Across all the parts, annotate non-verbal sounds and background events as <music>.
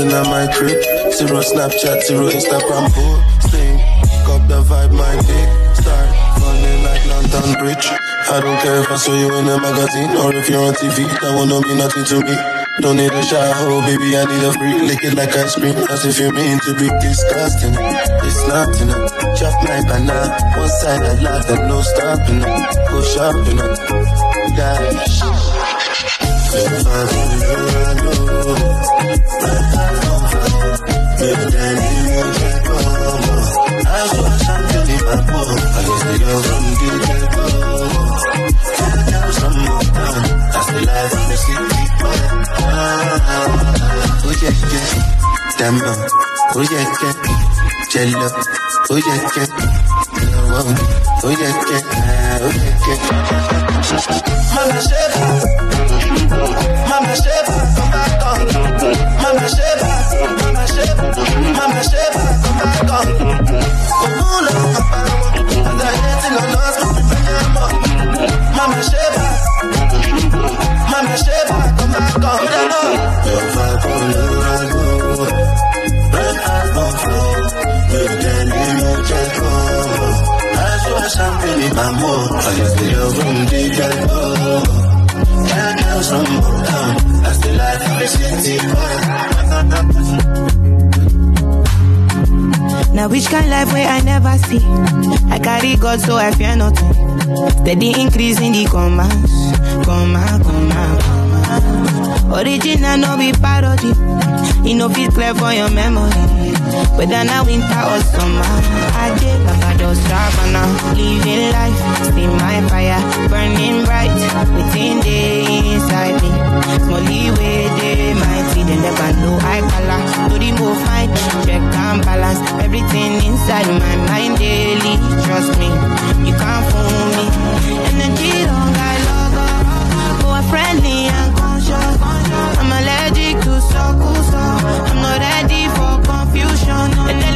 in my crib. Zero Snapchat, zero Instagram posting. Cop the vibe, my dick start falling like London Bridge. I don't care if I saw you in a magazine or if you're on TV. That not mean nothing to me. Don't need a shower, oh baby, I need a free. Lick it like ice cream, as if you mean to be disgusting. It's not enough. Chop my banana, one side I laugh and no stopping. Go shopping, dash. Jello, oh yeah, yeah, oh oh. Mama Sheba, Mama Sheba, come back on. Mama Sheba, Mama Sheba, Mama Sheba, come back on. Kapawa, and I hate in the lost, Mama Sheba, Mama Sheba, come back on. Your vibe on the road, red eyes know Now which kind life where I never see? I carry God so I fear nothing. Steady increase in the commas, comma, comma, comma. Original no be parody. You know fit clear for your memory. Whether now winter or summer, I did Baba just now. Living life, see my fire burning bright within the inside me. Smally way they might see, they never know I color. Do the move fine, check and balance everything inside my mind daily. Trust me, you can't fool me. Energy don't got logo, oh, go oh, oh. friendly and conscious. I'm allergic to circles, so I'm not ready for confusion.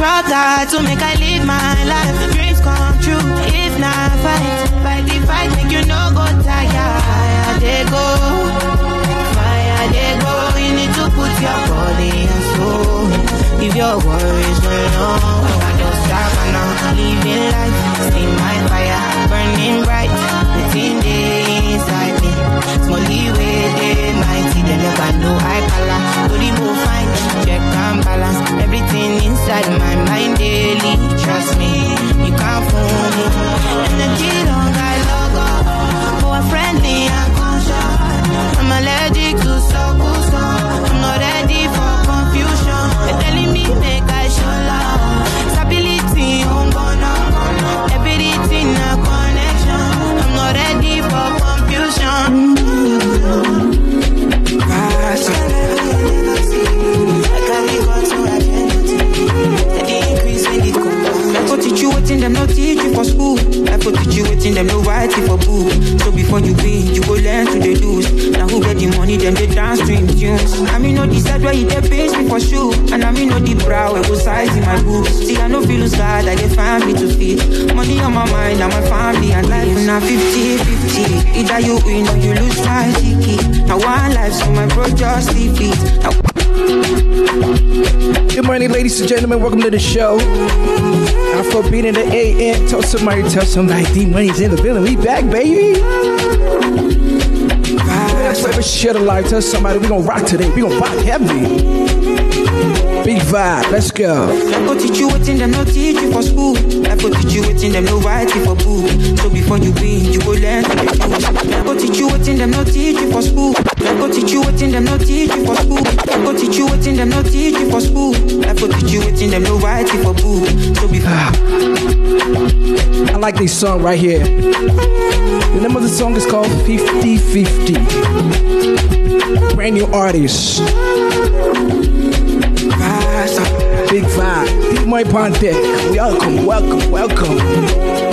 Brother, to make I live my life. Dreams come true if not fight, fight the fight, make you no go tired. Fire they go, fire they go. You need to put your body and soul. If your worries alone, I just stop and I'm living life. See my fire burning bright within the inside me. Smally they never know I. Do the move fine, check and balance everything inside my mind daily. Trust me, you can't fool me. Energy don't got logo, for friendly and conscious. I'm allergic to circles, so I'm not ready for confusion. They're telling me make I show love, stability oh, on bono, everything a connection. I'm not ready for confusion. Life teach you waiting them no teach you for school. Life will teach you waiting them no write you for book. So before you win, you go learn to the lose. Now who get the money, them they dance to him tunes. I mean know the side where you get pays me for shoe. And I mean know the brow where go size in my boots. See I no feel sad, I get family to feed. Money on my mind, and my family and life now 50-50. Either you win or you lose my ticket. Now one life, so my bro just leave. Now Good morning, ladies and gentlemen. Welcome to the show. Afro beat in the AM. Tell somebody, tell somebody, Dee Money's in the building. We back, baby. Whatever shit alive. Tell somebody we gonna rock today. We gonna rock heavy. Big vibe. Let's go. Life go teach you waiting them no teach you for school. Life go teach you waiting them no write you for book. So before you win, you go learn to the lose. Life go teach you waiting them no teach you for school. Life go teach you waiting them no teach you for school. Life go teach you waiting them no teach you for school. Life go teach you waiting them no write you for book. So before ah. I like this song right here. The name of the song is called 50 50. Brand new artist. Big vibe. Big Money Ponte. Welcome, welcome, welcome.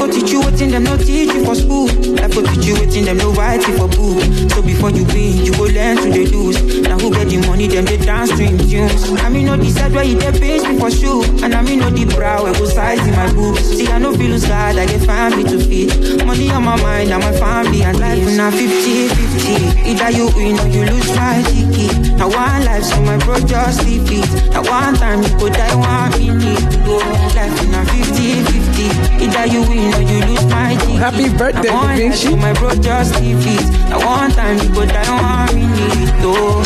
Go teach you waiting them no teach you for school. Life will teach you waiting, them no writing for book. So before you win, you go learn to the lose. Now who get the money, them they dance to tunes. I mean, no decide where you they page me for sure. And I mean, no the brow, I go size in my boobs. See, I know feel sad, I get family to feed. Money on my mind, and my family and life. Now 50 50. Either you win or you lose my ticket. Now one life, so my bro just sleep it. Now one time you go die, one minute. Go life in a 50 50. Either you win or you lose my ticket. Happy birthday, now one life, Vinci. my bro just it. Now one time you go die, one minute. Go.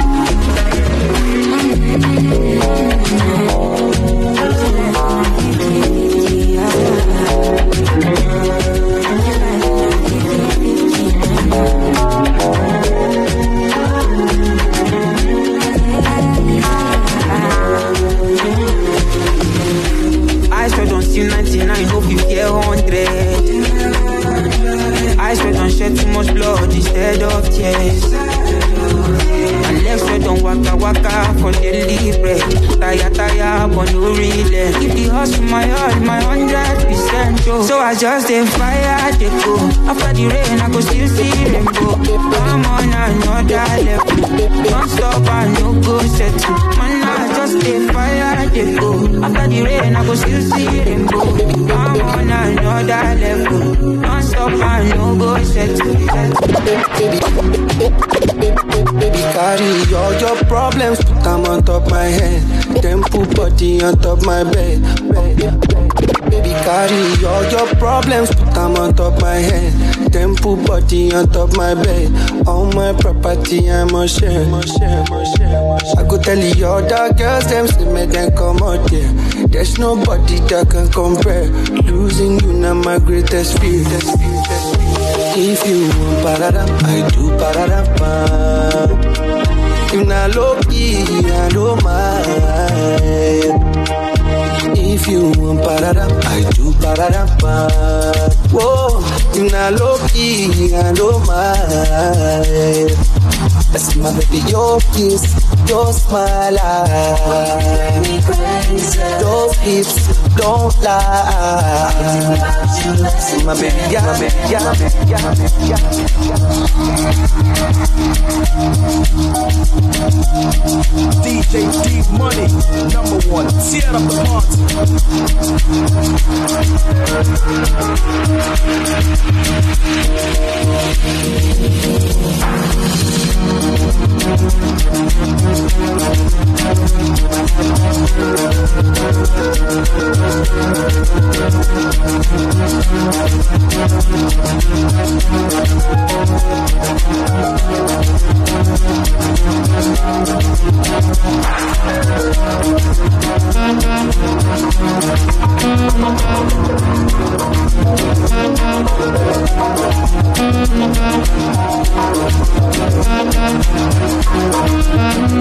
I tears. And legs swear don't waka waka for daily bread. Tire tire, but no relent. If the hustle my heart, my hundred percent. So I just a fire, they go. After the rain, I go still see rainbow. I'm on another level. Don't stop, I no go settle. Man, Just fire, they go. After the rain, I go still see rainbow. I'm on another level. Don't stop, I no go settle. Baby, carry all your problems, put them on top my head. Then put body on top my bed. Baby, carry all your problems, put them on top my head. Then put body on top my bed. All my property, I'm a share. I could tell you all the girls, them say, make them come out there. There's nobody that can compare. Losing you, now my greatest fear. If you want paradam, I do paradam. If na low key, I don't mind. If you want paradam, I do paradam. Whoa, if na low key, I don't mind. That's my baby, your kiss, your smile, those hips don't lie. My baby, yeah, my baby, yeah, my baby, yeah, my baby, yeah. DJ Dee Money, number one. Tear up I'm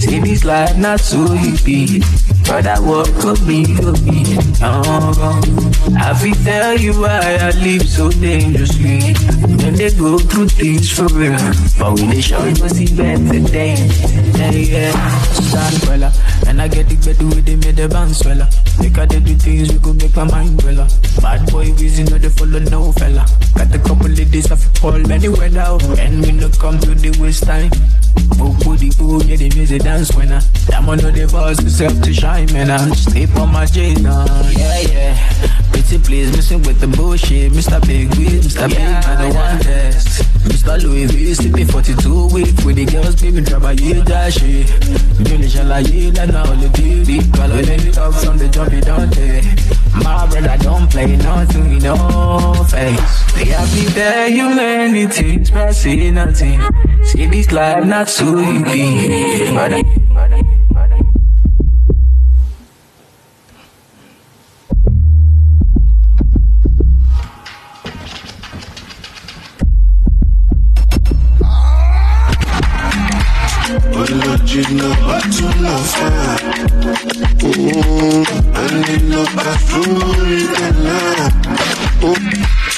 yeah, my life so time, you don't man, they days. What I they feel, feel, no be. I man, I that. See, I be see. See easy. But I. I feel tell you why I live so dangerously. When they go through things for real. But when they show you see better days. Yeah, yeah. Stand fella. And I get the better with them, made the bounce fella. Make I do things we could make my mind well. Bad boy, we know they follow no fella. Got a couple of days of call anywhere now. And we no come to the waste time. Move booty, ooh, yeah, the music dance when I. Them on the bars, myself to shine, man. I stay on my J now. Yeah, yeah. Pretty please, missing with the bullshit. Mr. Big Wheel, Mr. Big I don't want test. Mr. Louis V, sleeping 42 weeks. With the girls, baby, drop a year, that shit. Shall I yield and all the beauty. Call when they talk from the jump, you don't take. My brother don't play nothing, no face. They have me there, you but see nothing. See this life not so brother, brother. Lọ fà. Ẹni lọ bá fún orí tẹ̀lá. Ó lọ jìnnà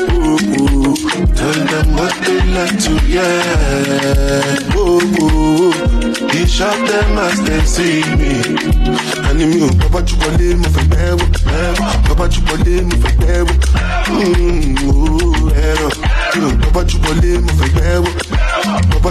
Ooh, ooh, tell them what they like to hear. Ooh, ooh, he shot them as they see me. Ani mi ò bàbá jù wọlé mo fẹ́ bẹ́ẹ̀ wò. Bàbá jù wọlé mo fẹ́ bẹ́ẹ̀ wò. Mm, ooh, ẹ̀rọ. Mi ò bàbá jù wọlé mo fẹ́ bẹ́ẹ̀ wò. Bàbá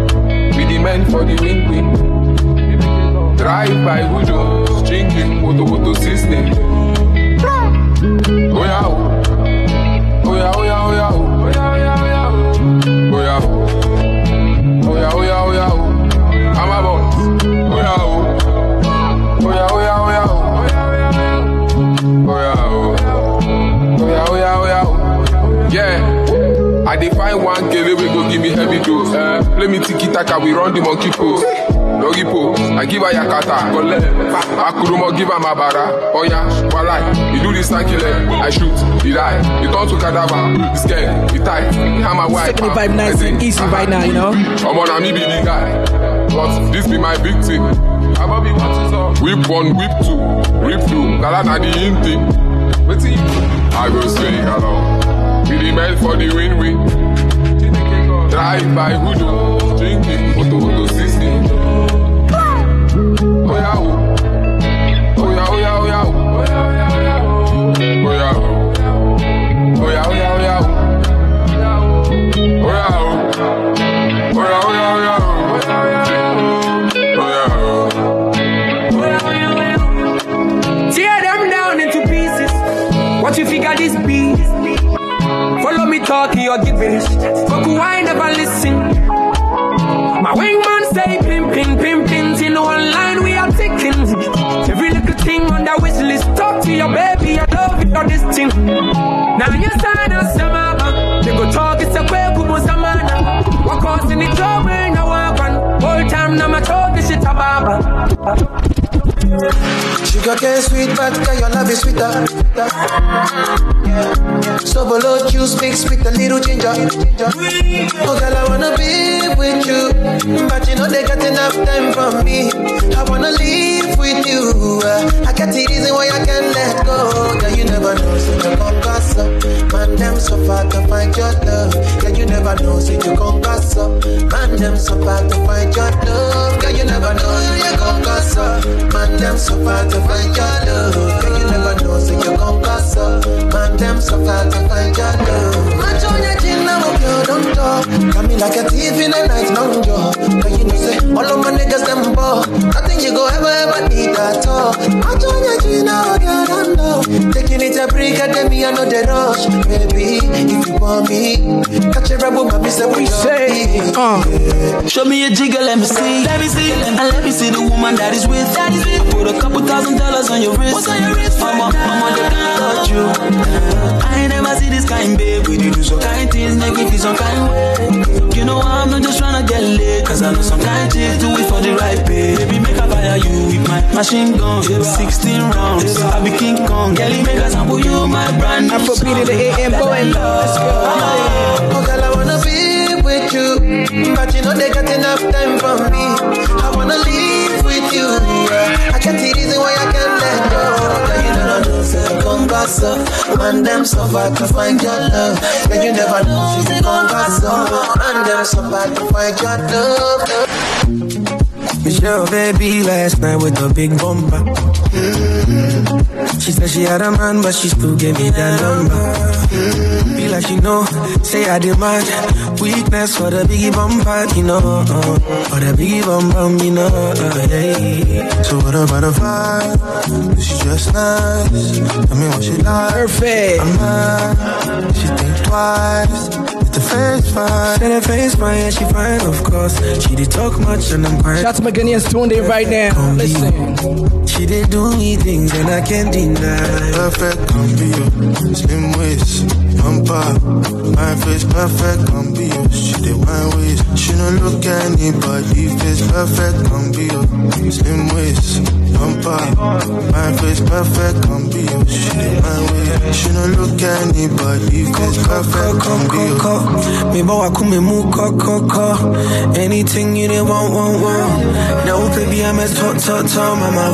Be the for the win win. Drive by Hudo, drinking, moto moto system. Oh yeah, oh yeah, oh yeah, oh yeah, I define one kele we go give me heavy dose. Uh, play me tiki taka, we run the monkey pose. Doggy pose, I give her yakata. Kole, akurumo give her mabara. Yeah, walai, you do this. I shoot, he die. He turn to cadaver, he scared, he tight. Hammer. Taking the vibe nice and easy right now, you know? I'm on a me be the guy. But this be my big thing. Ababi, what is up? Whip one, whip two, whip two. Gala na the in thing. Wetin you do? I go swing along. The man for the win-win. Drive by Hudo, drinking, moto moto system. Oh yeah, oh. Talking or give it. Fuck who I never listen. My wingman say pin pin pin pins in one line we are ticking. Every little thing on that wish list. Talk to your baby, I love you on this thing. Now you sign us some mama. They go talk it's a way kubo samana. What causing the trouble now I run. Whole time now my talk this shit a baba. Sugar cane sweet, but girl, your love is sweeter. So below juice mixed with a little ginger. Oh girl, I wanna be with you, but you know they got enough time for me. I wanna live with you. Uh, I got the reason why I can't let go. Girl, you never know, so you come pass up. Man, them so far to find your love. Girl, you never know, so you come pass up. Man, them so far to find your love. Girl, you never know, you come pass up. Man, them so far to find your love. Girl, you never know, so you come pass up. Man, them so far to find your love. Match on your chin, now I'm your don't talk. Got me like a thief in the night, no job. Girl, you know, say, all of my niggas, them ball. Nothing you go ever, ever need at all. Match on your chin, now I'm your don't know. Taking it a break, and then me, I know the rush. Baby, if you want me, catch a rebel, mommy, say, we say. Uh, Show me a jigger, let me see. Let me see. And let me see the woman that is with. That is with. Put a couple thousand dollars on your wrist. What's on your wrist? Mama, mama, they can't touch you. I ain't never see this kind, babe. We do some kind things, make me feel some kind way. You know I'm not just trying to get laid. Cause I know some kind chicks do it for the right pay. Baby, make a fire you with my machine gun. 16 rounds. I be King Kong. Kelly, make a sample you, my brand new Afro beat in the AM boy. Let's go. Oh, girl, I wanna be with you, but you know they got enough time for me. I wanna live with you. Yeah. I can't see reason why I can't let go. You never know, say I come back. converse. Man, them suffer to find your love. But you never know if you converse. Man, them suffer to find your love. Michelle, baby, last night with a big bumper. She said she had a man, but she still gave me that number. Be like she know, say I demand weakness for the biggie bumper, you know, uh, for the biggie bum bum, you know. Uh, yeah. So what about the vibe? Is she just nice? Tell me what she like. Perfect. I'm mad. She think twice. Face fine. Said her face fine, yeah, she fine, of course. She did talk much, and I'm quite. Shout out to my Ghanaians tuned in right now. Listen. She did do me things, and I can't deny. Perfect, you. Slim waist, bumper. My face perfect, you. She did wine waist. She don't look at anybody. Face perfect, you. Slim waist, bumper. My face perfect, come be you. She did wine waist. She don't look at anybody. Face perfect, come be you. Me boy, come move, co, co, co. Anything you did want, want, want. No, baby, I'm a talk, talk, talk, mama.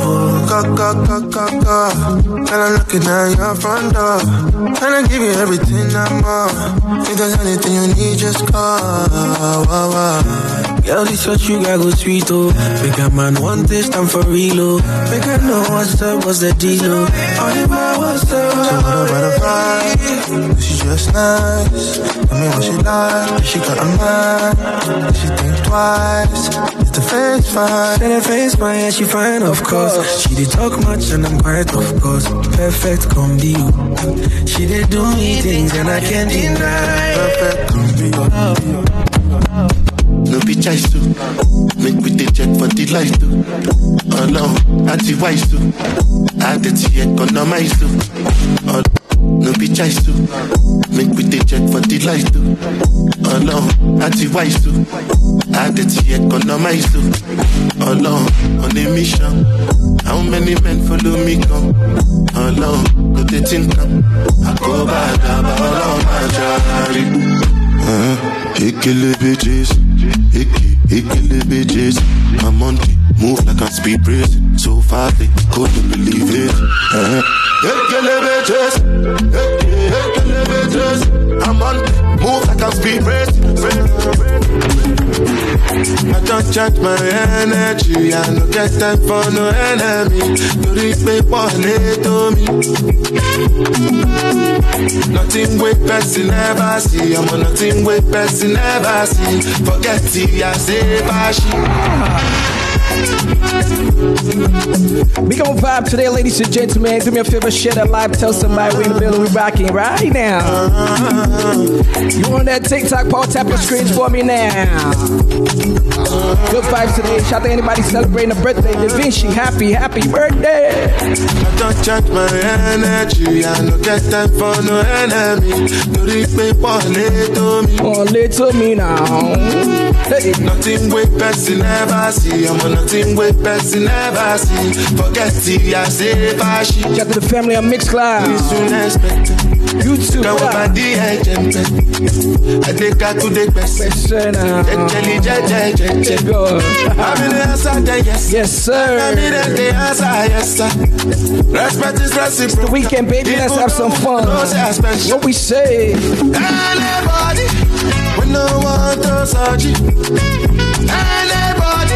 Go, go, go, go, go. Girl, I'm looking at your front door. And I give you everything I'm on. If there's anything you need, just call. Wow, wow. Girl, this what you got go sweet, oh. A man want this time for real, oh. Make I know what's up, what's the deal. All the man, what's up, what about the vibe? She just nice. Tell me what she like. She got a mind. She think twice. It's the face fine. Said her face fine, yeah, she fine, of course. She did talk much, and I'm quiet, of course. Perfect, you. She did do me things, and I can't deny. Perfect, come be you. No be choice to make we dey check for the light to. Ọlọ́run àti wise to. Àdètí economize to. Ọl- oh, No be choice to make we dey check for the light to. Ọlọ́run àti wise to. Àdètí economize to. Ọlọ́run oh, on a mission. How many men follow me come? Oh no, go dey think Ọlọ́run kò tètè nǹkan. Àkóbá àdàbà ọlọ́run máa ṣàárẹ̀. Ekele bitches, eke, ekele bitches. I'm on the move like I'm speed racing. So fast they couldn't believe it. Ekele bitches, eke, ekele bitches. I'm on move like I'm speed racing. I don't charge my energy. I no get time for no enemy. Torí pé pọ̀lẹ́ tó mi. Nothing wey person never see. I'm on nothing wey person never see. Forget it, I say bashi. We gon' vibe today, ladies and gentlemen. Do me a favor, share that live. Tell somebody we in the building. We rocking right now. You on that TikTok? Paul, tap your screens for me now. Good vibes today. Shout out to anybody celebrating a birthday. Da Vinci, happy, happy birthday. I don't my energy. I no get time for no enemy. Torí pé pọ̀lẹ́ tó mi. Oh, little me now. Hey. Nothing wey person never see. I'm on nothing wey person never see. Forget it, I say bashi. Shout out to the family on Mixcloud. Soon expected. You too. Kan wọ́n máa di ẹ̀jẹ̀ mpẹ́. Adéka tún dé pẹ̀sẹ̀. Listen now. Jẹjẹli jẹjẹ jẹjẹ. Go. Àmì ní answer the yes. Yes, sir. Àmì ní the answer yes sir. Respect is reciprocal. The weekend, baby. Let's have some fun. No say I special. What we say? Anybody, we no want to search. Anybody,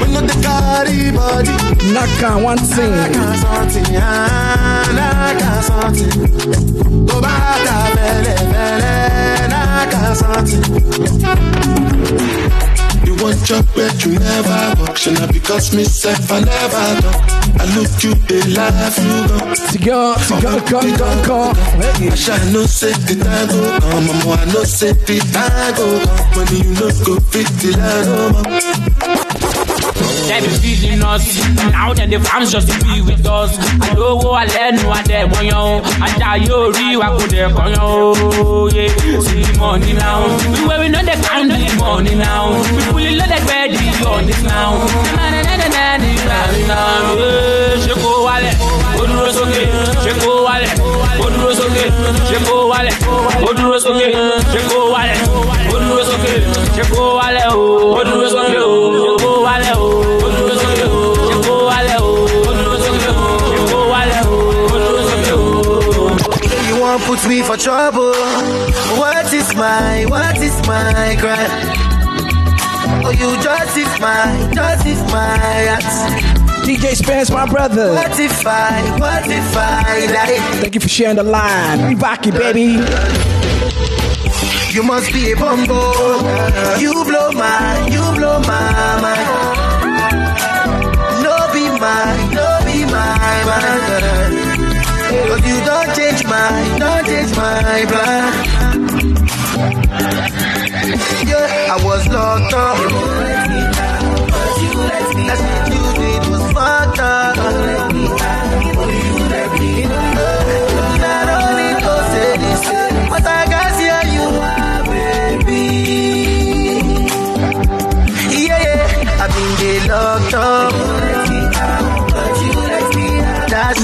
we no the carry body. Knock on one thing. Naka something, ah, naka something. Tó bá ta fẹ́lẹ́ fẹ́lẹ́, naka something. You want job but you never work. Should not because me self I never talk. I look you, they laugh you go. Cigar, cigar, come, come, come. I shall no say the time go come, mama. I no say the time go come. When you no go fit the line, oh, mama. They be feeding us. Now then the fans just be with us. Àlówó alẹ́ nu adẹ mọ́yán o. Ajá yóò rí wa kò dẹ̀ kọ́yán o. Yeah. See money now. We where we know the kind of money now. We fully loaded ready on this now. Ṣé kó wálẹ̀? Ó sókè. Ṣé wálẹ̀? Ó sókè. Ṣé wálẹ̀? Ó sókè. Ṣé wálẹ̀? Ó sókè. Ṣé wálẹ̀ o? Sókè we for trouble. What is my, what is my crime? Oh, you justify, justify acts. DJ Spence, my brother. What if I, what if I lie? Thank you for sharing the line. We rock it, baby. You must be a bumbo. You blow my, you blow my mind. No be mine, no be my mind. But you don't change my, don't change my plan. Yeah, I was locked up. That's what you did was fucked up.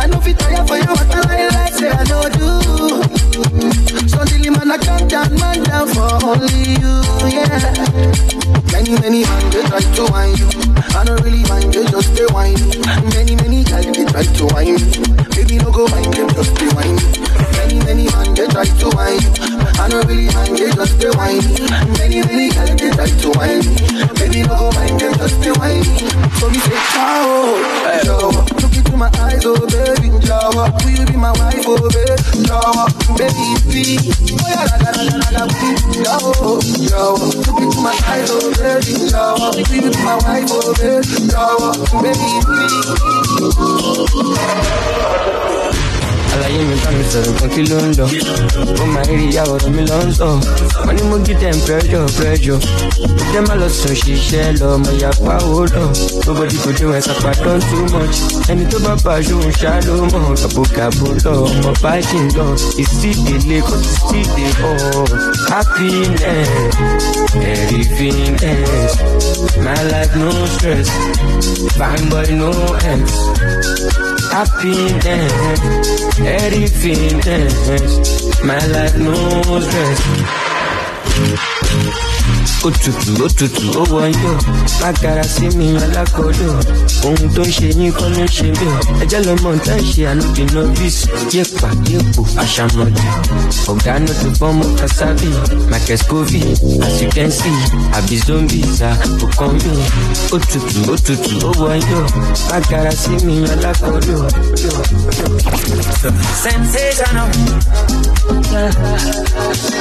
I know fit tire for you, but I like say I know do. So the man I come down, man down for only you, yeah. Many, many man they try to whine you. I don't really mind, they just stay whining. Many, many guys they try to whine me. Baby, no go mind them, just stay whining. Many, many man they try to whine you. I don't really mind, they just stay whining. Many, many guys they try to whine. Baby, no go mind them, just stay whining. So me say, oh, Jawa. Look into my eyes, oh baby, Jawa. Will you be my wife, oh baby, Jawa? Baby, please. Oh yeah, la la la la la, Jawa, Jawa. Look into my eyes, oh baby, Jawa. Will you be my wife, oh baby, Jawa? Baby, please. Àlàyé mi bá mi sọ̀rọ̀ kan kí ló ń lọ ó máa ń rí ìyàwó mi lọ ń sọ. Wọ́n ní mo gí dem pressure dem má lọ sùn ṣiṣẹ́ lọ ọmọ ìyàpá ó lọ. Nobody go dey when sapa don too much. Ẹni tó bá bá aṣọ òun ṣá ló mọ̀. Gàbogàbo lọ ọmọ bájì ń lọ. Ìsídèlé kò sí sídè happiness everythingness my life no stress. Fine boy no ends happiness everythingness my life no stress. Òtútù òtútù ó wọnyọ mágara sí mi alákọọdọ. Ohun tó ń ṣe yín kọ́ ló ń ṣe mí. Ẹjẹ lọmọ tá ń ṣe ànúbì nọbìsì yépa yépo àṣàmọdì ọgá náà tó fọmọ kásábì michael scovey as you can see àbí zombie sa òkan mi òtútù òtútù ó wọnyọ mágara sí mi alákọọdọ. Sensational.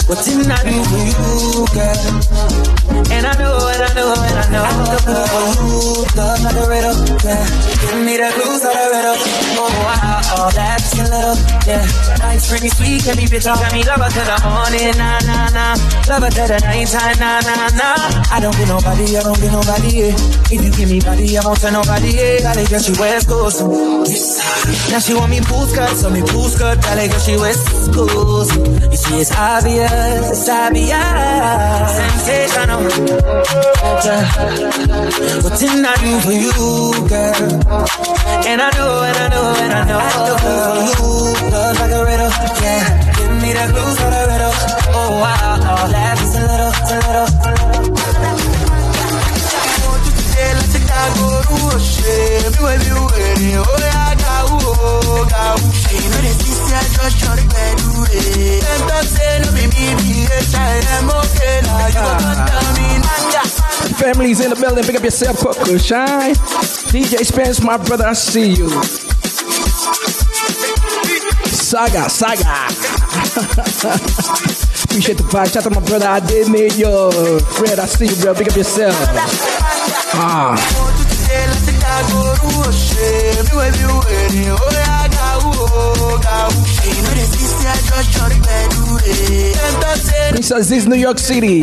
What's in for you, girl? And I know, and I know, and I know. I'm looking for you, love like a riddle, yeah. Give me the clues of the riddle. Oh, wow, oh, that's a little, yeah. Nice, pretty sweet, can be bitch, got me lover to the morning, nah, nah, nah. Lover to the nighttime, nah, nah, nah. I don't get nobody, I don't get nobody, yeah. If you give me body, I won't tell nobody, yeah. Got it, girl, she West Coast. Now she want me pool skirt, so me pool skirt, got it, girl, she West Coast. You see, it's obvious, it's obvious. What didn't I do for you, girl? And I know, and I know, and I know. I for you, love like a riddle, yeah. Give me the clues for the riddle. Oh, wow, oh, laugh a little, a little, a little. Families in the building, pick up yourself, Coco Shine. DJ Spence, my brother, I see you. Saga, saga. <laughs> Appreciate the vibe. Shout out to my brother, I did meet your Fred, I see you, bro. Pick up yourself. Ah. Prince is New York City.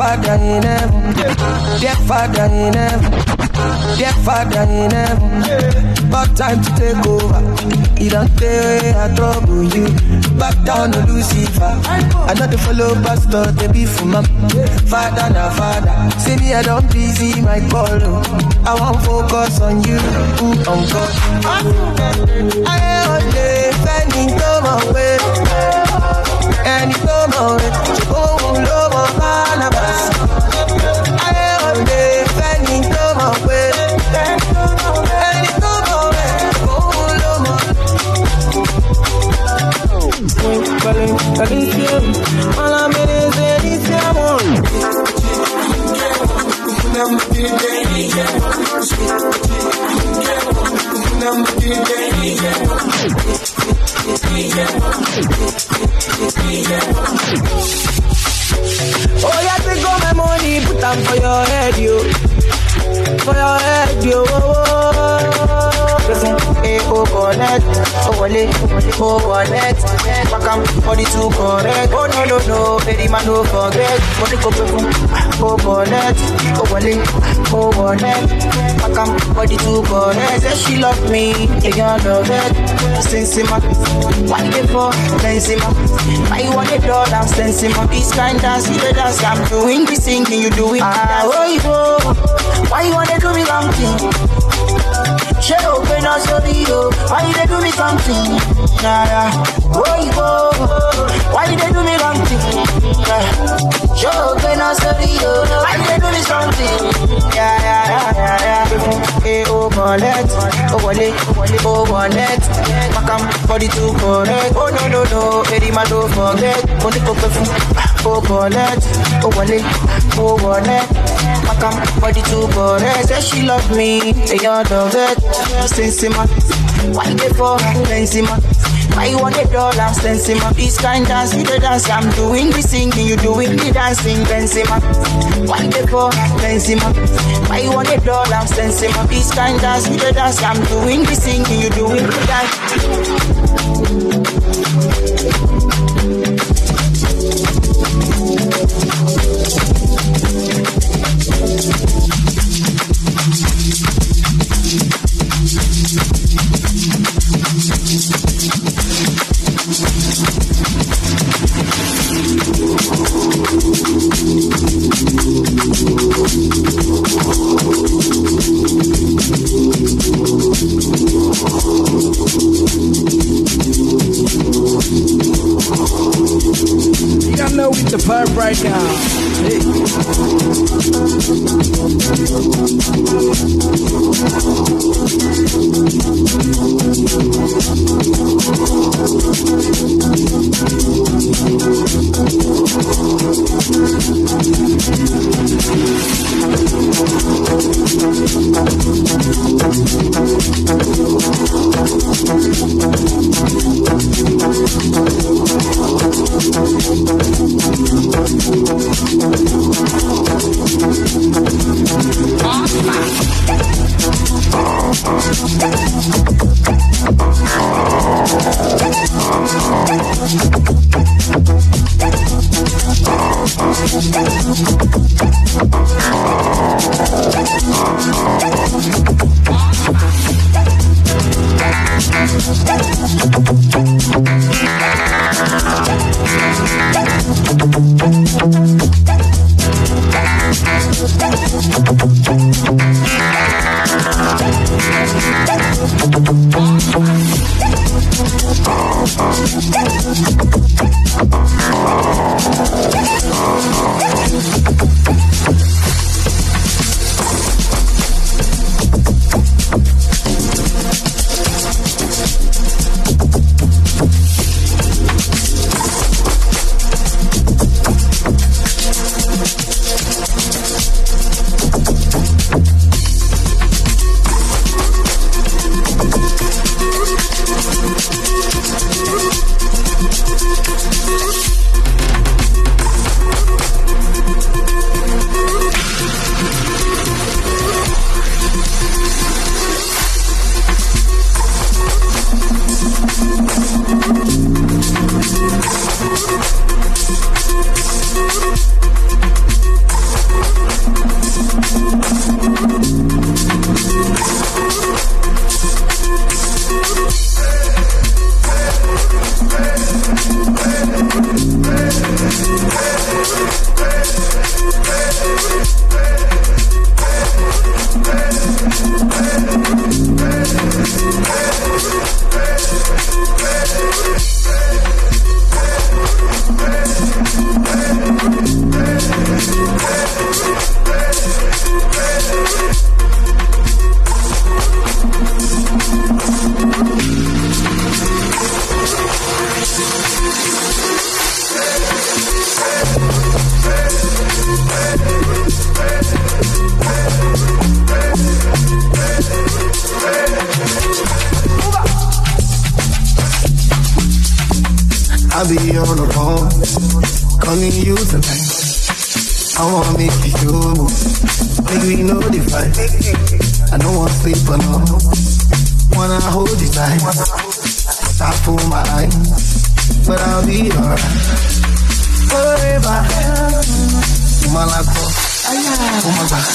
Father in heaven, dear Father in heaven, dear Father in heaven, back time to take over. He don't stay I trouble you. Back down to Lucifer. I know the follow pastor, they be for my father, na father. See me, I don't busy my call. oh. I want focus on you, ooh, on God. Ayé òde fẹ́ni tó mọ̀ pé ẹni tó mọ̀ pé òun ló mọ̀ Barnabas. Ayé òde fẹ́ni tó mọ̀ pé ẹni tó mọ̀ pé òun ló mọ̀. Oh, yeah, take all my money, put them for your head, yo. For your head, yo. Oh, oh. Oh, connect, oh, wale, oh, wallet, back am, body to correct. Oh, no, no, no, baby, man, no forget. Body go pay oh, connect, oh, wale, oh, wallet, back am, body to correct. Say she love me, they gonna love it. Sensima, why they for, Sensima. Why you want a dollar, Sensima. This kind dance, you the dance, I'm doing this singing, you doing ah, oh, go. Why you wanna do me She open up so yo. Why you they do me something? Yeah. Oh. Why you they do me something? Yeah. She open up so yo. Why you they do me something? Yeah, yeah, yeah, yeah, yeah. Hey, oh, wallet. Oh, wallet. Oh, wallet. Oh, Makam body to correct. Oh, no, no, no. Eddie, man, don't forget. Only go perfume. Ah, oh, wallet. Oh, wallet. Oh, wallet. Makam body to correct. Say she love me. Say you love it. Sensima. Why they for Sensima? Why you want a dollar? Sensima. This kind dance, you the dance. I'm doing the singing, you doing the dancing. Sensima. Why they for Sensima? Why you want a dollar? Sensima. This kind dance, you the dance. I'm doing the singing, you doing the dance.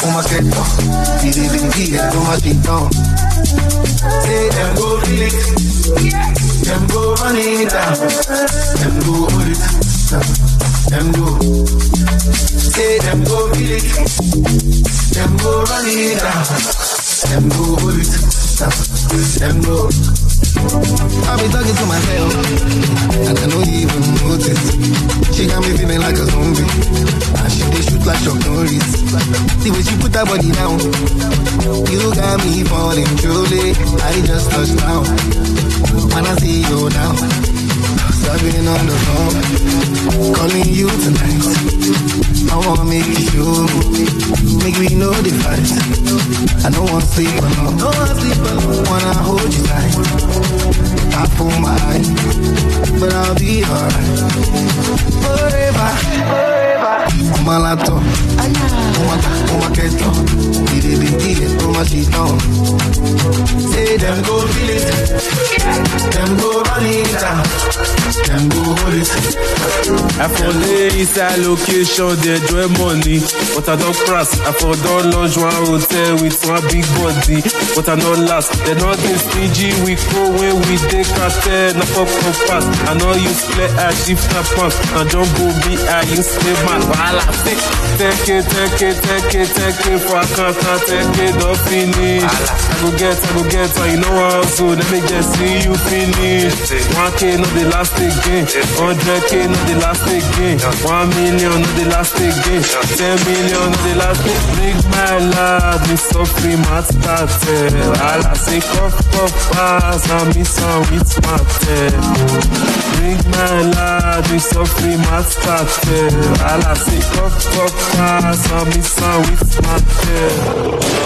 Uma uma quieto, tire de dia, uma tintão. Say them go feel it, them go run it down, them go hold it, them go. Say them go feel it, them go run it down, them go hold it, them go. I've been talking to myself, and I know you even notice. She got me feeling like a zombie, and she they shoot like Chuck Norris. The way she put her body down, you got me falling truly. I just touched down, when I see you now. I've been on the phone, calling you tonight. I wanna make you make me know the fight. I don't wanna sleep alone, don't wanna sleep alone. Wanna hold you tight, I pull my eye, but I'll be alright. Forever, forever. Dire di dire, uma chito. Say them go feel it, them go run it down, them go hold it. I for lay inside location, they enjoy money. But I don't cross. I for don't launch one hotel with one big body. But I not last. They not dey stingy. We go when we take cartel. Na pop pop pass. I know you play a shift na pump. And don't go be a you stay man. Wahala. Take it, take it, take it, take it for a can't take it, don't finish. I go get, I go get, and you know how so let me just see you finish. 1k not the last again, 100k not the last again, 1 million not the last again, 10 million not the last again. Bring my love, me so free, my started. All I say, cough, cough, pass, and me some with my tail. Bring my love, me so free, my started. All I say, cough, cough, pass, and me some with my tail.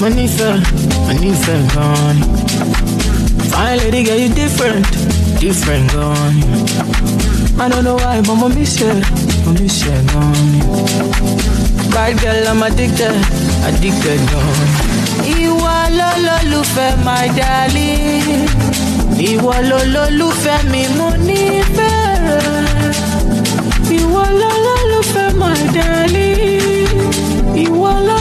fell, money gone. Fine lady, girl, you different, different gone. I don't know why, but I miss you, I miss you gone. Bad girl, I'm addicted, addicted gone. Ìwọ lolólùfẹ́ my darling. Ìwọ lolólùfẹ́ mi mo nífẹ̀ẹ́ rẹ̀. Ìwọ lolólùfẹ́ my darling. Ìwọ lolólùfẹ́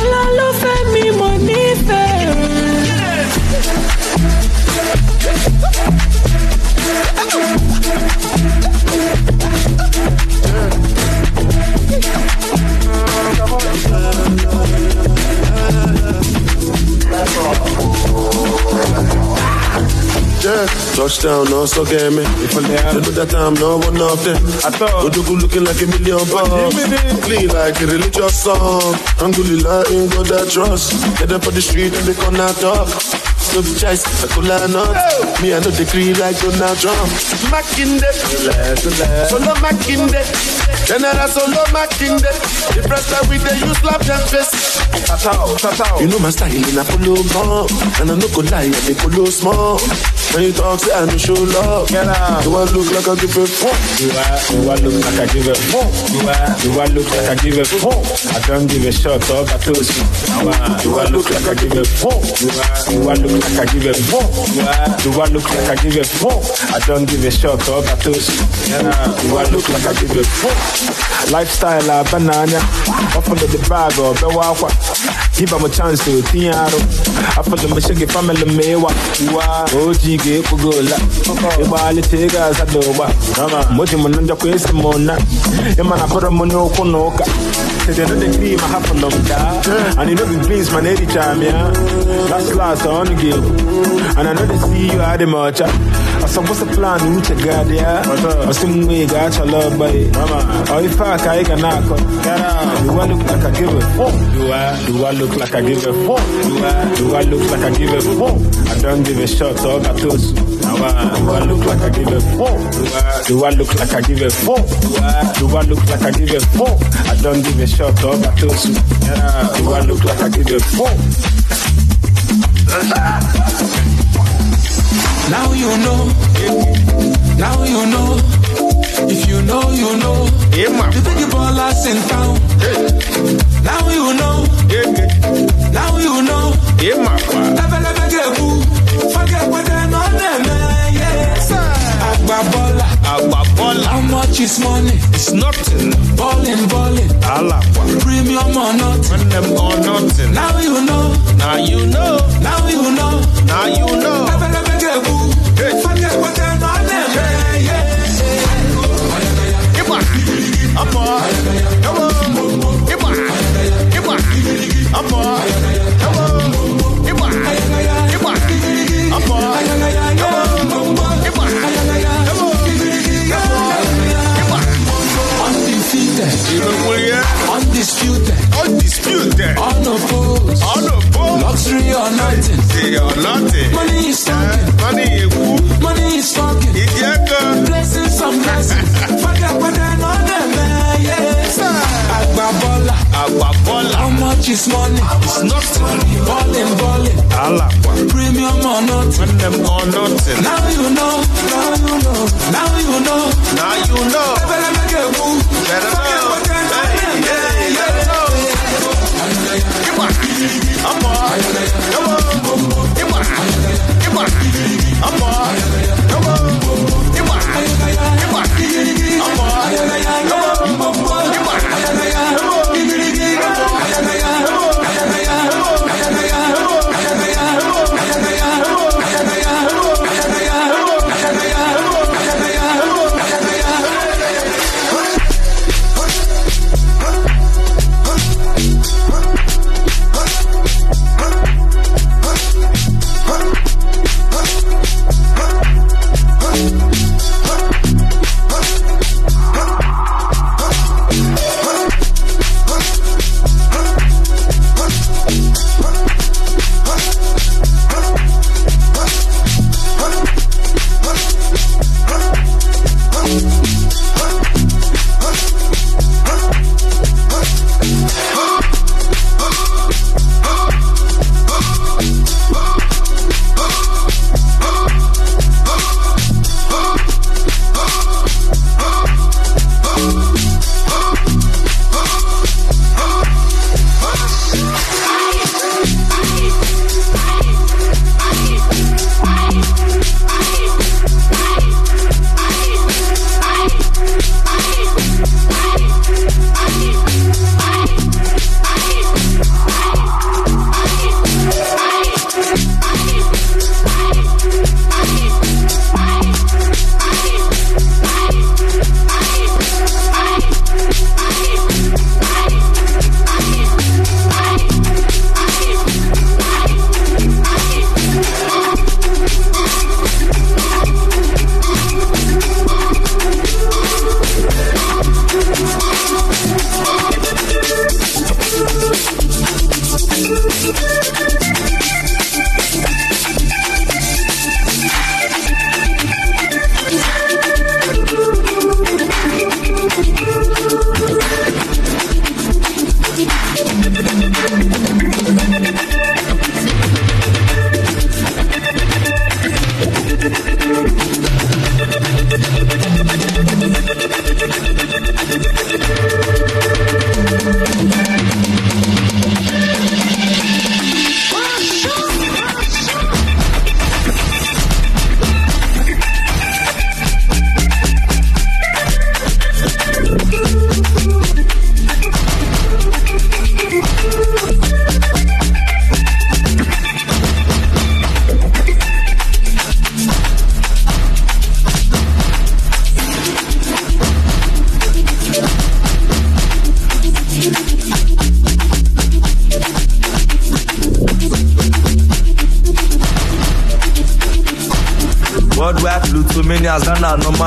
Yeah, touchdown, no so get me. If I let know that I'm no one of them. I thought Odugu looking like a million bucks. Clean like a religious song. Alhamdulillah, in God I trust. Get up on the street and they come out talk. No be choice, I could learn not. Me, I know the creed like Donald Trump. Makinde, solo Makinde. General solo Makinde. The press that we they use love them face. Tatao, tatao. You know my style in a polo bomb. And I no go lie, I polo small. When you talk, say I no show love. Get out. Do I look like I give a fuck? Do I, do I look like I give a fuck? Do I, do I look like I give a fuck? I don't give a shot of I told. Do I, do I look like I give a fuck? Do I, do I look like I give a fuck? Do I, do I look like I give a fuck? I don't give a shot of I told you. Do I look like I give a fuck? Lifestyle a banana. Off of the bag oh, or the wakwa. Give him a chance to tiaro. I feel the machine family the mewa. Wa oji ge kugola. Iba ali tega za doba. Moji munanja kwesi mona. Ima na pura muno kunoka. Tete no de cream I have from them And you the beans man every time. Last last on the. And I know they see you at the march. I said what's the plan? You check God yeah. I see we got your love buddy. Oh if I can I knock Do I look like I give a? Do I do I look like I give a? Do I do I look like I give a? I don't give a shot I told you. Do I look like I give a fuck? Do I look like I give a fuck? Do I look like I give a fuck? I don't give a shot I told you. Do I look like I give a fuck? <laughs> Now you know. Now you know. If you know, you know. The big ballers in town. Now you know. Now you know. Never, never get boo. Forget what they know them. Yes. Agba baller. Agba baller. How much is money? It's nothing. Balling, balling. Alakwa. Premium or nothing. When them or nothing. Now you know. Now you know. Now you know. Now you know. Never, never Undisputed. Undisputed. Unopposed. Unopposed. Luxury or nothing. Say or nothing. Money is talking. Money is eku. Money is talking. It's Ijeka. Blessings some blessings. What they know them. eh, Yes. Agba baller. Agba baller. How much is money? It's nothing. Balling, balling. Alakwa. Premium or nothing. When them or nothing. Now you know. Now you know. Now you know. Now you know. Never, never get boo. Better Forget know. what Iba. Apa.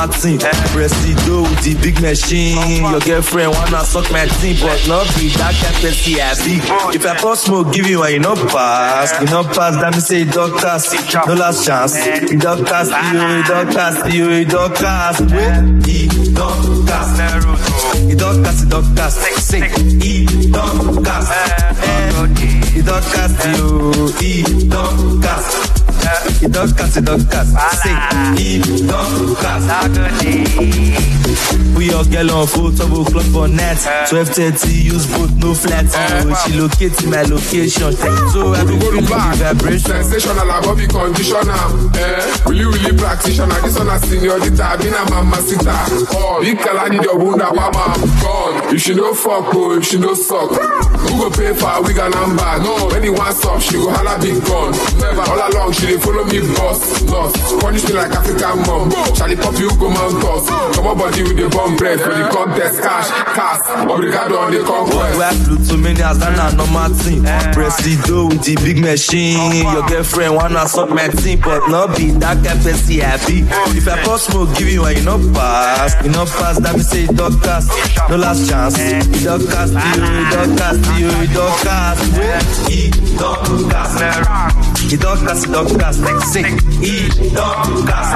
Thing. Presido with the big machine. Your girlfriend wanna suck my team, but not be that person I be. If I pour smoke, give you and you no pass. You no pass, that me say doctors, no last chance. You doctors, you, doctors, you, doctors. Wait, you doctors. You doctors, you doctors. Sing, you doctors. You doctors, you, you doctors. You doctors, you doctors. Sing, you doctors. We all get on full double clock for net. 12:30, use both no flat. Oh, she locate my location. So I We go to feel back. the vibration. Sensational, I body conditioner. Eh? Really, really practitioner. This one a senorita, been a mamacita. Oh, big kala need your wound up, mama. Gone. If she no fuck, oh, if she no suck. Who go pay for wig and number? No. When he wants up, she go holla big gun. Never. All along, she dey follow me boss. Lost. Punish me like African mom. Charlie pop you go man toss. Come on, body with the bomb bread for the contest. Cash, cash. Obrigado on the conquest. Where Plutomania's Ghana normal thing. Presido with the big machine. Your girlfriend wanna suck my team, but not be that person I. If I pour smoke, give you and you no pass. You no pass, that me say doctors, no last chance. You doctors, you, you doctors, you, you doctors. You doctors. You doctors, you doctors. Sing, you doctors.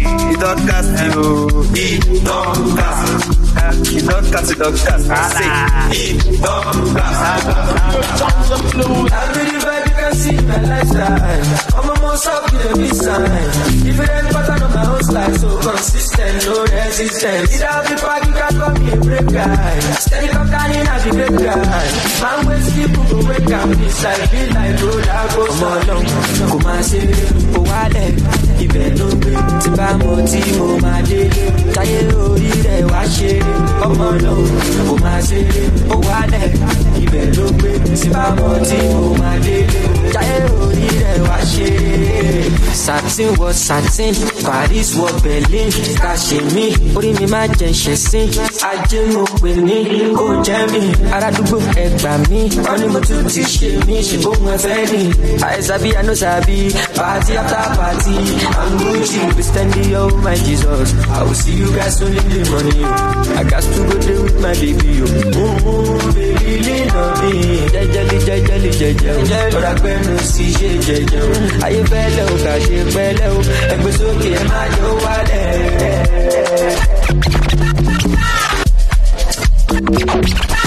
You doctors, you, you doctors. You doctors, you doctors. Sing, you doctors. I really vibe, you can see my lifestyle. I'm a most up a big sign. Different pattern of my own style, so consistent, no resistance. It all be back, you can call me a break guy. Steady come down in a great guy. Man, when people go wake up, this like be like I go Ọmọ ọlọ́run kò máa ṣe é, kò wálẹ̀, ibẹ̀ ló gbé. Tí bá mo tí mo máa délé, táyé orí rẹ̀ wá ṣe. Ọmọ ọlọ́run kò máa ṣe é, kò wálẹ̀, ibẹ̀ ló gbé. Tí bá mo tí mo máa délé, ṣe. Satin wọ satin, Paris wọ Berlin, ká ṣe mí, orí mi máa jẹ ṣẹ̀sín. Ajé mo pè ní kò jẹ́ mi, arádúgbò ẹgbà mi, wọ́n ní mo tún ti ṣe mí, ṣe bóun ẹ fẹ́ ni. Àìsàbí, sabi, party after party, I'm Gucci, we standing oh my Jesus. I will see you guys in the morning. I got to go there with my baby, oh. yo. Ooh, baby, lean on me. Jẹjẹli, jẹjẹli, jẹjẹ oh. o. Pẹ̀lú sí ṣe jẹjẹ o. Ayé fẹ́lẹ̀ o, kà ṣe pẹ́lẹ́ o. Ẹgbẹ́ sókè jọ wálẹ̀. When I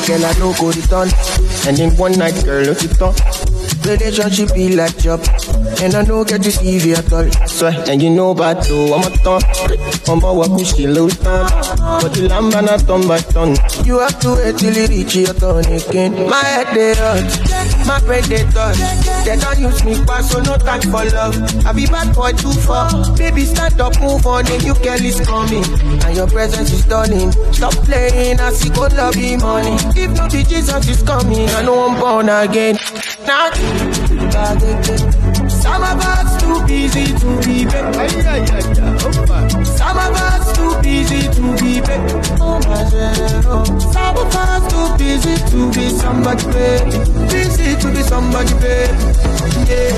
go, girl, I no go return. And in one night, girl, no sit down. Relationship be like job, and I no get this easy at all. So, and you know bad though, I'm a ton. I'm a walk with she low ton. But the lamb and a ton by ton. You have to wait till you reach your turn again. My head they hurt, my brain they don't use me pass, so no time for love. I be bad boy too far. Baby, stand up, move on, and you girl is coming. And your presence is stunning. Stop playing, I see good love be money. If not the Jesus is coming, I know I'm born again. Now, some of us too busy to be back. Some of us too busy to be back. Oh God. Some of us too busy to be somebody baby. Busy to be somebody baby. Yeah.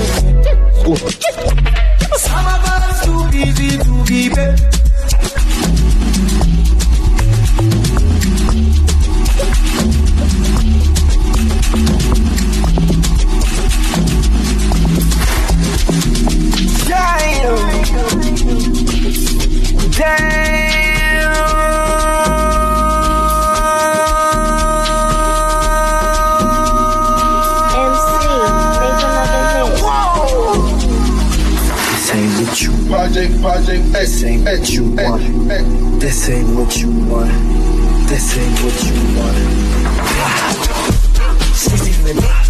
Some of us too busy to be back. Project project, this ain't what you want. This ain't what you want. This ain't what you want. 60 minutes. I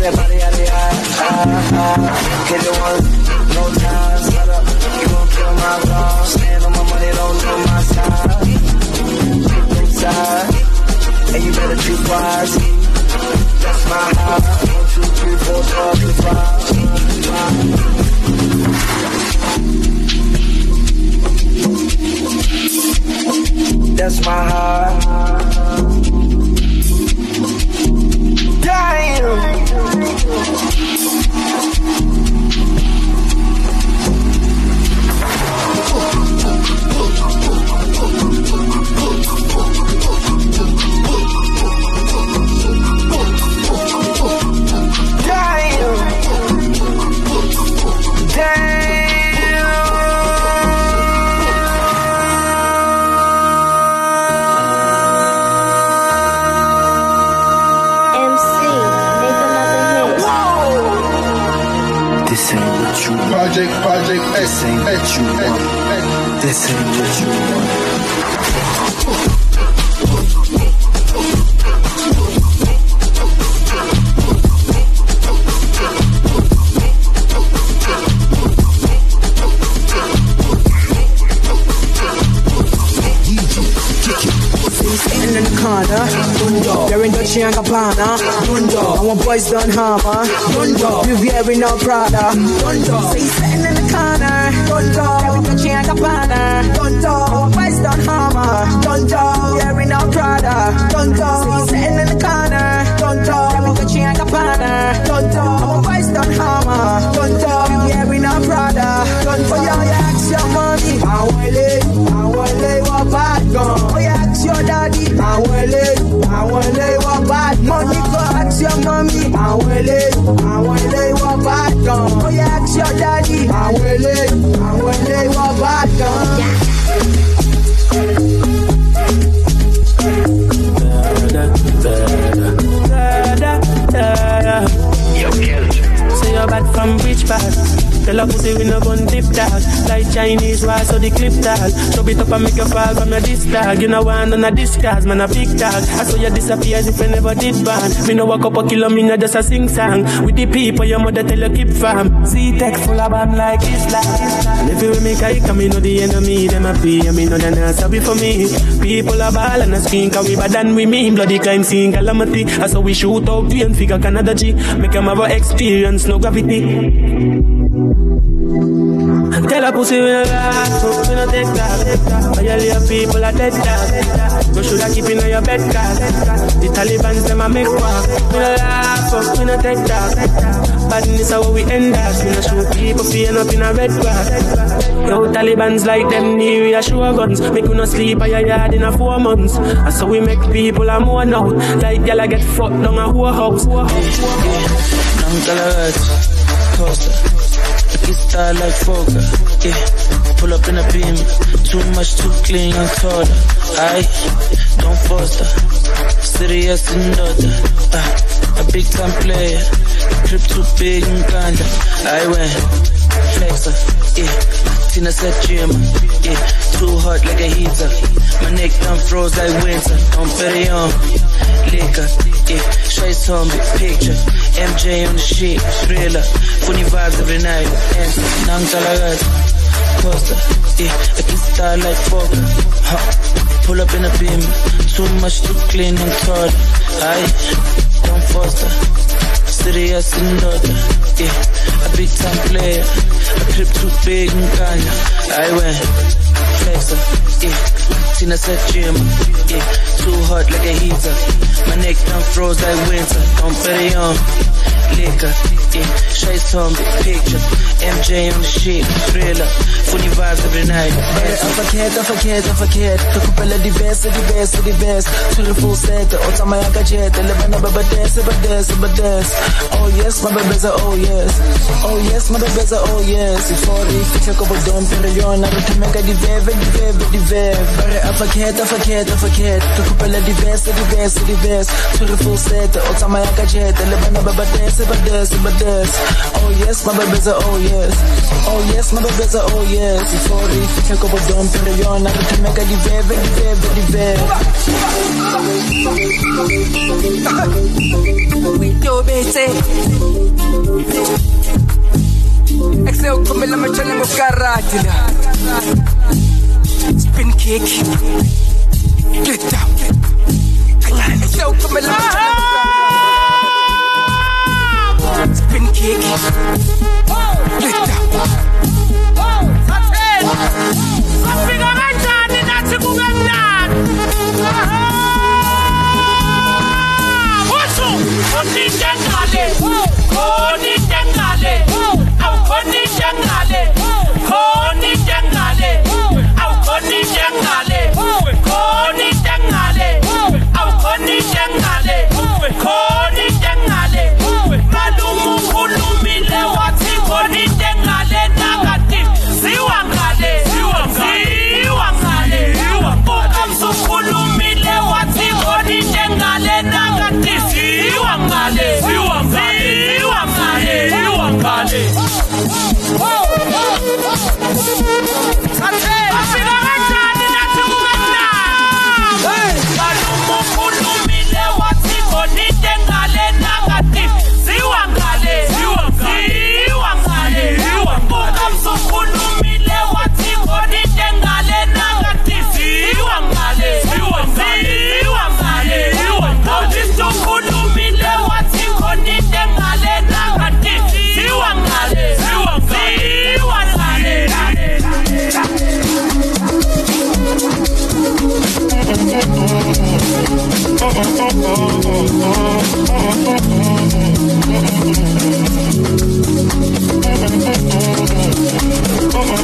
that body out of ya. Ah, ah. Hit the one, no time, shut up. You gon' kill my vibe. Stand on my money, don't know my side. Inside, and you better choose wisely. That's my high. One, two, three, four, five, six, five. That's my heart. This Gabbana. I want boys done hammer. You wearing no Prada. Say sitting in the corner, you're in Dolce and Gabbana. I want boys done hammer. Wearing no Prada. Say sitting in the corner, you're in Dolce and Gabbana. I want boys done hammer. Wearing no Prada. Oh yeah, yeah, ask your mommy. I want it, I want it, what bad gun. Oh yeah, ask your daddy. Àwọn ilé, àwọn ilé wọ́n bad money go ask your mommy. Àwọn ilé, àwọn ilé wọ́n bad gan. Ó yẹ ask your daddy. Àwọn ilé, àwọn ilé wọ́n bad gan. Say you're bad from which part? Tell her pussy we no gun tip tag. Like Chinese why so the clip tag. Chop it up and make you fall from your disc tag. You know one on a discard, man a big tag. I saw you disappear as if you never did ban Me no walk up a kilo, me no just a sing song. With the people your mother tell you keep farm See tech full of bam like Islam And if you make a come me know the enemy Them a pay and me know the answer for me. People are ball and a screen Cause we bad than we mean. Bloody crime scene calamity. I saw we shoot out we and figure Canada G. Make them have a experience no gravity tell a pussy we no laugh, we no take that. All your people are dead dog. You shoulda keep in your bed cause The Taliban's them a make walk. We no laugh, we no take that. Badness how we end up. We no show people feeling up in a red grass. Yo, Taliban's like them new we a show guns. Make you no sleep at your yard in a four months. And so we make people a more now. Like y'all get fucked down a whole house. Nang talaga, coaster. Style like Fokker, Pull up in a beam, too much, too clean, I'm taller. I don't foster, serious and daughter. Uh, a big time player, trip too big and kinda. I went flexer, yeah. Tina said gym, yeah. Too hot like a heater. My neck done froze like winter. Bet it on liquor, yeah. Straight zombie picture. MJ on the sheet, thriller. Funny vibes every night. And nang Costa, yeah. I can style like Fokker, huh. Pull up in a beam. Too much too clean and tall. I don't foster. Serious and daughter, yeah. A big time player. A trip too big and kinda. I went flexer, yeah. Tina said gym, Too hot like a heater. My neck done froze like winter. Bet it on liquor, yeah. Straight zombie picture. MJ on the shit, thriller. Funny vibes every night. I'm forget, I'm forget, I'm forget. Recupera di best, di best, di best. To the full set, ota my akajet. Eleven up, but dance, but dance, but dance. Oh yes, my baby's a oh yes. Oh yes, my baby's a oh yes. yes Fuori ficha ko bodom pero yon Aritameka di veve, di veve, di veve Bare afaketa, afaketa, afaketa Tukupela di best, di best, di best Turi full set, otama ya kajeta Lebana babadese, badese, badese Oh yes, my baby's a oh yes. Oh yes, my baby's a oh yes. Fuori ficha ko bodom pero yon Aritameka di veve, di veve, di veve Yo, bese. Excel come la. Spin kick. Get down. Excel come la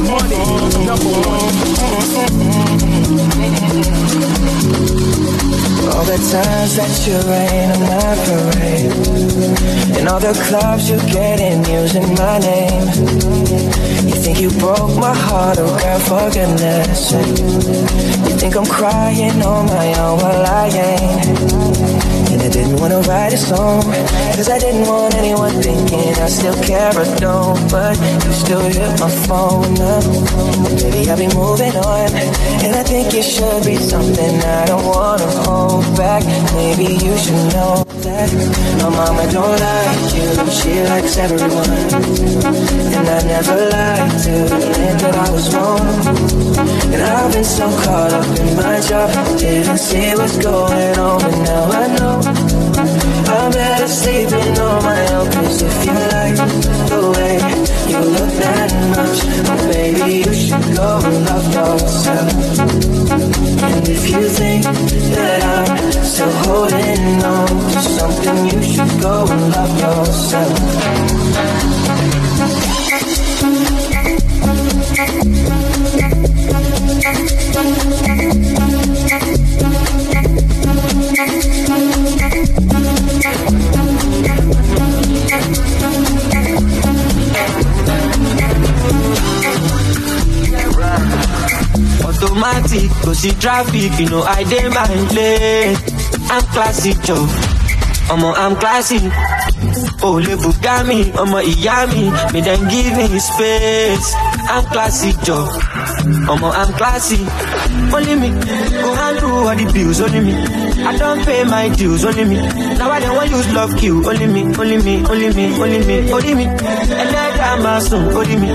Money, number one. All the times that you rain on my parade. And all the clubs you get in using my name. You think you broke my heart, oh girl, for goodness sake. You think I'm crying on my own, well I ain't I didn't wanna write a song. Cause I didn't want anyone thinking I still care or don't. But you still hit my phone up. Baby, I'll be moving on. And I think it should be something I don't wanna hold back. Maybe you should know that My mama don't like you. She likes everyone. And I never liked to admit that I was wrong. And I've been so caught up in my job. Didn't see what's going on But now I know. I'm better sleeping on my own Cause if you like the way you look that much. Oh Baby, you should go and love yourself And if you think that I'm still holding on to something You should go and love yourself Automatic, go see traffic, you know I dey my lane. I'm classy, Joe. Omo, I'm classy. Oh, le Bugami, ọmọ ìyá mi, me Me then give me space. I'm classy, Joe. Omo, I'm classy. Only me, go handle all the bills, only me. I don't pay my dues, only me. Now I don't want to use love kill, only me, only me, only me, only me, only me. Ẹlẹ́dàá máa sùn, only me.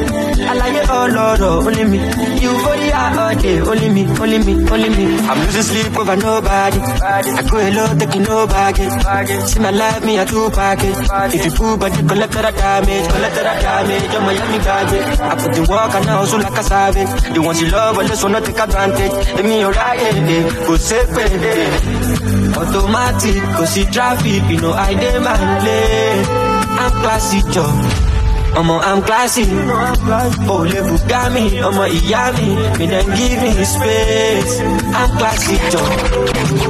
Àlàyé ọlọ́rọ̀, only me. You only are all day, only me, only me, only me. I'm losing sleep over nobody. I go alone, taking no baggage. See my life, me a two package. If you pull, collect collateral damage, collateral damage. You're Miami garbage. I put the work and I hustle like a savage. The ones you love, but this one not take advantage. Me alright, yeah, eh. go safe, yeah. Automatic, go see traffic, you know I dey my lane. I'm classy, Joe. Ọmọ I'm classy, oh le Bugami, ọmọ ìyá mi, me then give me space. I'm classy.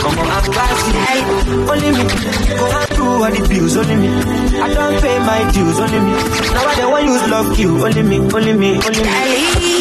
Ọmọ I'm classy, only me go handle all the bills, only me. I don't pay my dues, only me. Now I don't want use love you, only me, only me, only me.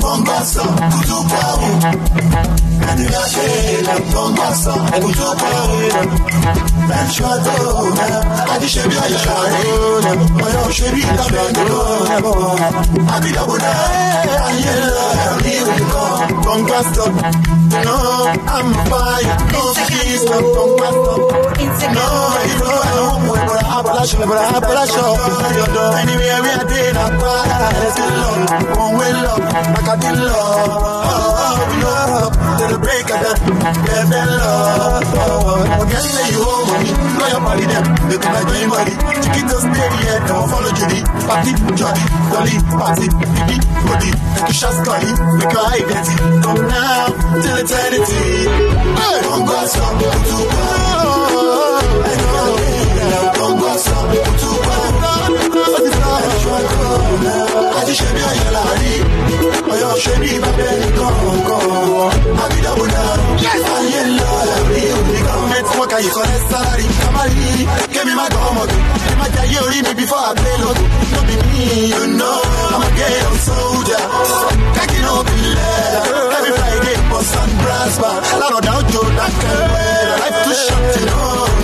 Mombasa, Kutupau. No, I'm a fire. No, please, I'm from No, you know I'm going to love. but Appalachia. You know, anywhere we are dead, I'm fire. Let's get love. One way love. I got get love. Oh, love to the break of the Them them love. Again, they you owe money. Know your body, them. They do not pay body. Chicken just stay here. They will follow Judy. Party, Johnny, Dolly, Party, Biggie, Cody. Take your shots, Connie. Make your get it. Now till eternity. Hey. Don't go some to I know. Don't go some to go. I just should be a yellow i'm a gay soldier kẹ́kì no bí every friday for san brasba alárọ̀dá òjò dákẹ́ wẹ́ẹ́ life too short you know.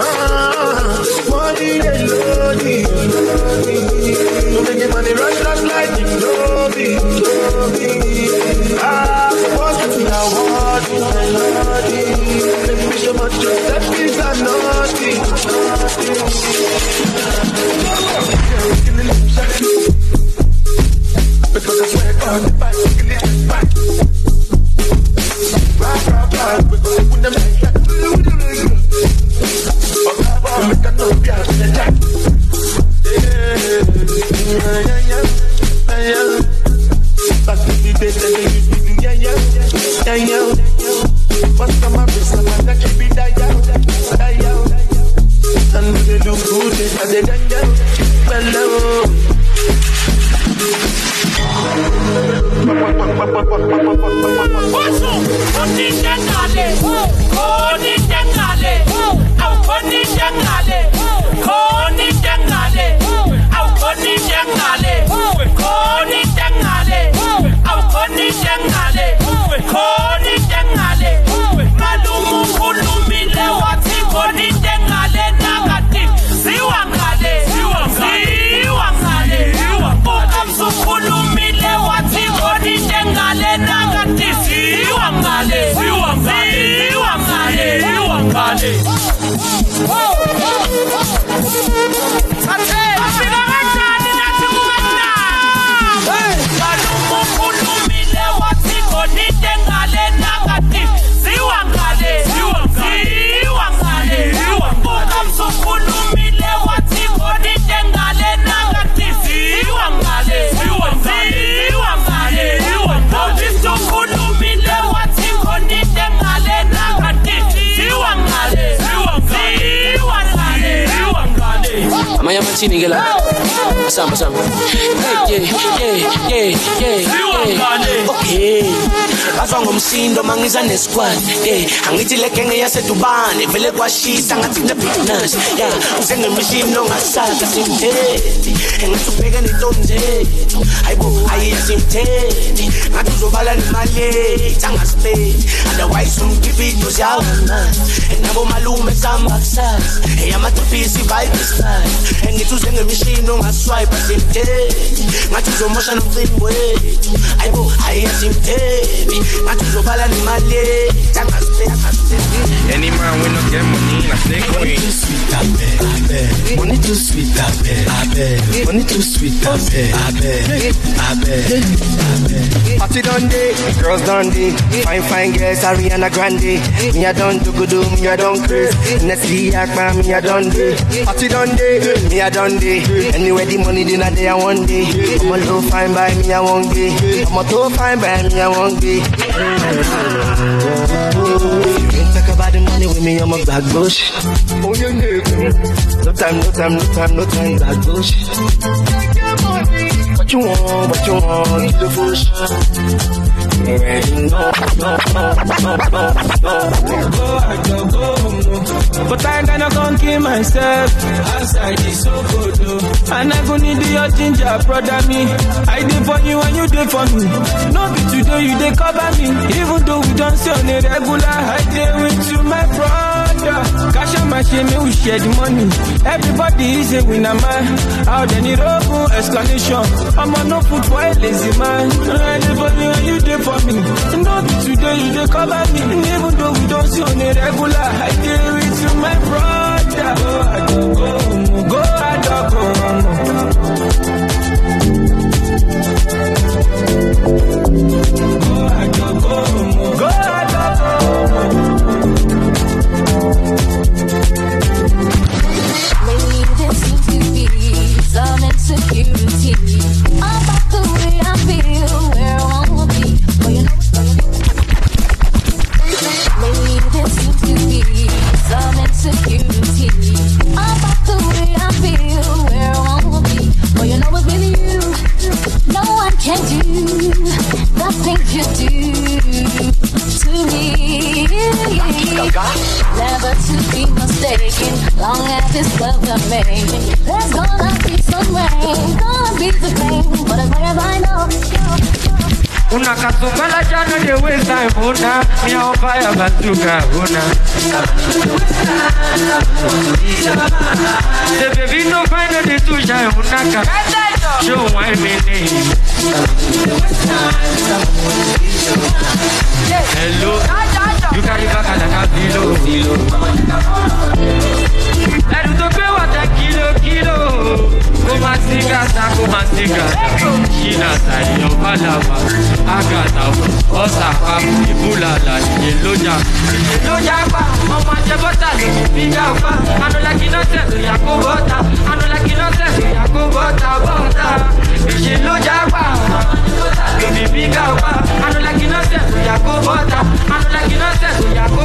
Ah, money, they love. minus Squad, Yeah, ang itilek ang yasedubane vele kwashisa ngathi kune-business ya usengemishini longasasa simthethi engathi ubheke nentonzethu hayibo ayisimthethi ngathi uzobala nemalethi angasipedi otherwise umgibito siyavamana nabomalume sihamba kusasa eyamatopisi vibeside engithi usengemishini ongaswipe simthethi ngathi uzomosha nomcimbi wethu. Hayibo ayisimthethi ngathi uzobala nemalethi any man when no get money, I say queen. Money too sweet, I beg, I beg. Money too sweet, I beg, I beg. Money too sweet, I beg, I beg, I beg, I beg. Party done day, girls done day. Fine, fine girls, Ariana Grande. Me I done do good do, me I done craze. Nestle Akma, me I done day. Party done day, me I done day. Anywhere the money dinner day, I one day. I'm a low fine by me, I won't. I'm a low fine by me, I won't. Talk about the money with me, I'm a black bush. Oh, you know. No time, no time, no time, no time, black bush. What you want, what you want, the bush. You already know, I go, go, But I gonna kill myself. Outside is so good, though. And I go need your ginger, brother me. I did for you and you did for me. No be today, you dey cover me. Even though we don't see on a regular, I dey with you, my brother. Cash out my shame, we share the money. Everybody is a winner, man. Out there, need explanation. I'm on no food for a lazy man. I for you and you dey for me. No be today, you dey cover me. Even though we don't see on a regular, I dey with you, my brother. Go, go, go, I go, go, go. Can do the things you do. Never to be mistaken. Long as it's love we're making, there's gonna be some rain, gonna be the pain. But as long as I know, Una kasumela jana de waste time una. Mi on fire bazooka una. The baby no find the Show me name Hello You carry back a wà tẹ kìlò kìlò Kó má sí gàtà kó má sí gàtà Ṣínà sàyẹn pàlàbà Àgàtà ọ̀sà papò ìbúlàlà ìyẹn lójà Ìyẹn lójà pa ọmọ ajẹ bọ́tà ló fi fi gà pa Anulaki náà tẹ̀sù yà kó bọ́tà Anulaki náà tẹ̀sù yà kó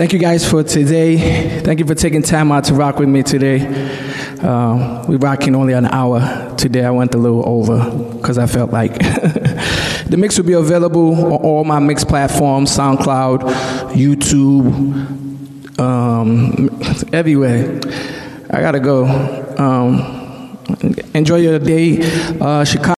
thank you guys for today. Thank you for taking time out to rock with me today. Um, we're rocking only an hour today. I went a little over because I felt like <laughs> the mix will be available on all my mix platforms SoundCloud, YouTube, um, everywhere. I gotta go. Um, enjoy your day. Uh, Chicago.